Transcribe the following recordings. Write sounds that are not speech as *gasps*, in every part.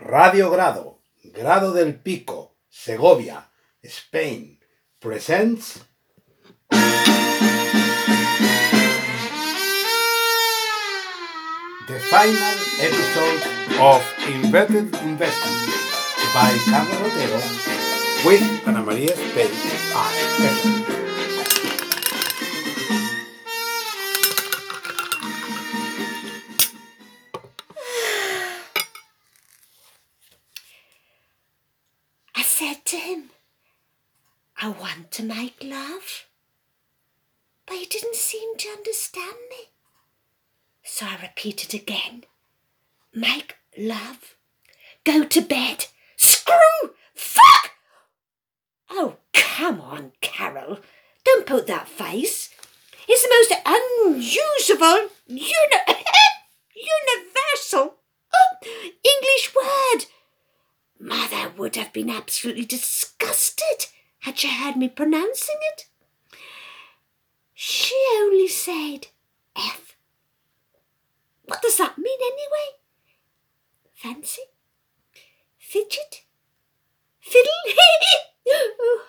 Radio Grado, Grado del Pico, Segovia, Spain, presents. The final episode of Inverted Investment by Carlos Otero with Ana María Spain to make love. But he didn't seem to understand me. So I repeated again make love, go to bed, screw, fuck! Oh, come on, Carol. Don't put that face. It's the most unusable, uni- *laughs* universal uh, English word. Mother would have been absolutely disgusted had you heard me pronouncing it. She only said F. What does that mean anyway? Fancy? Fidget? Fiddle? *laughs*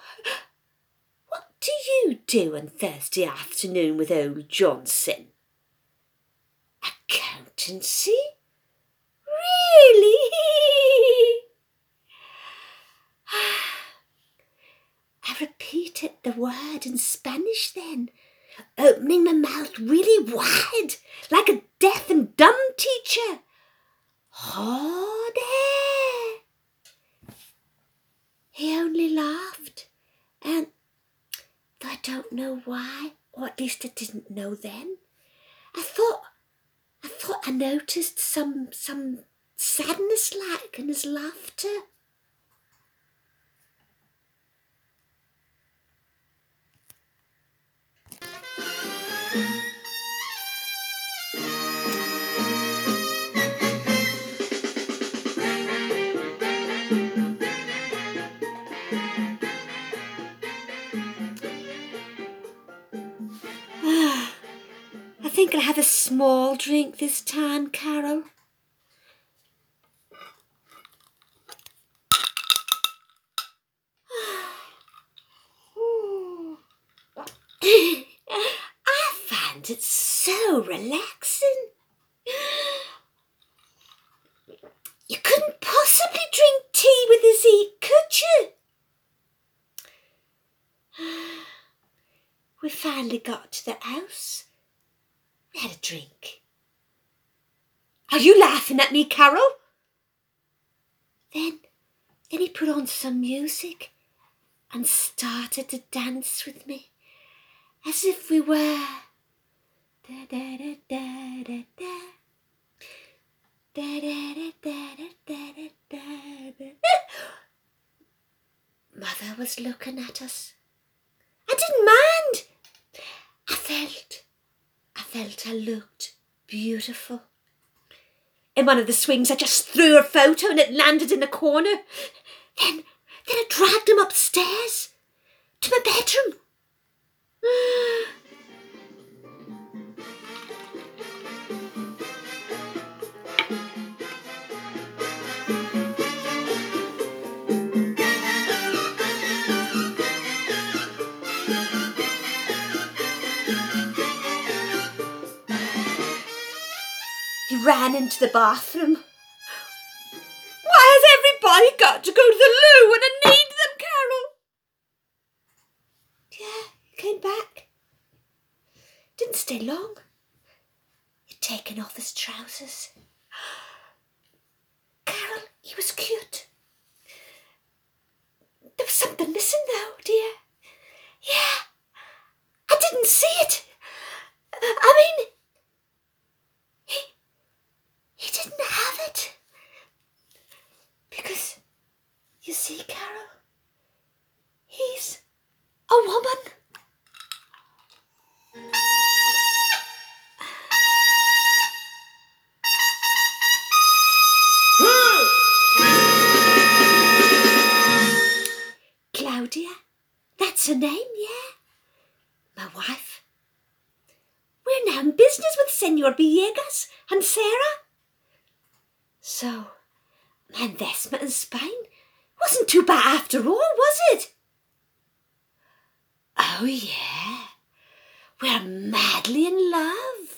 What do you do on Thursday afternoon with old Johnson? Accountancy? Really? I repeated the word in Spanish then, opening my mouth really wide, like a deaf and dumb teacher. Joder! He only laughed, and though I don't know why, or at least I didn't know then, I thought I thought I noticed some some sadness like in his laughter. Think I'll have a small drink this time, Carol. *sighs* I find it so relaxing. You couldn't possibly drink tea with this heat, could you? *sighs* We finally got to the house. Had a drink. Are you laughing at me, Carol? Then, then he put on some music and started to dance with me as if we were. Da da da da da da. Da da da da da da da da. Mother was looking at us. I didn't mind. I felt, felt I looked beautiful. In one of the swings, I just threw a photo and it landed in the corner. Then, ran into the bathroom. Why has everybody got to go to the loo when I need them, Carol? Yeah, came back. Didn't stay long. He'd taken off his trousers. *gasps* Carol, he was cute. There was something missing though, dear. Yeah, I didn't see it. Claudia, that's her name, yeah. My wife. We're now in business with Senor Villegas and Sarah. So, My investment in Spain wasn't too bad after all, was it? Oh, yeah. We're madly in love.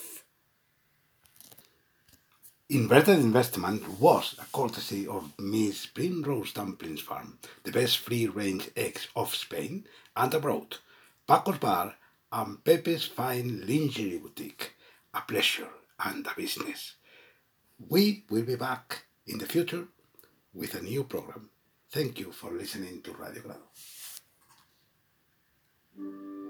Inverted Investment was a courtesy of Miss Primrose Dumplings Farm, the best free-range eggs of Spain and abroad, Paco's Bar and Pepe's Fine Lingerie Boutique, a pleasure and a business. We will be back in the future with a new program. Thank you for listening to Radio Grado.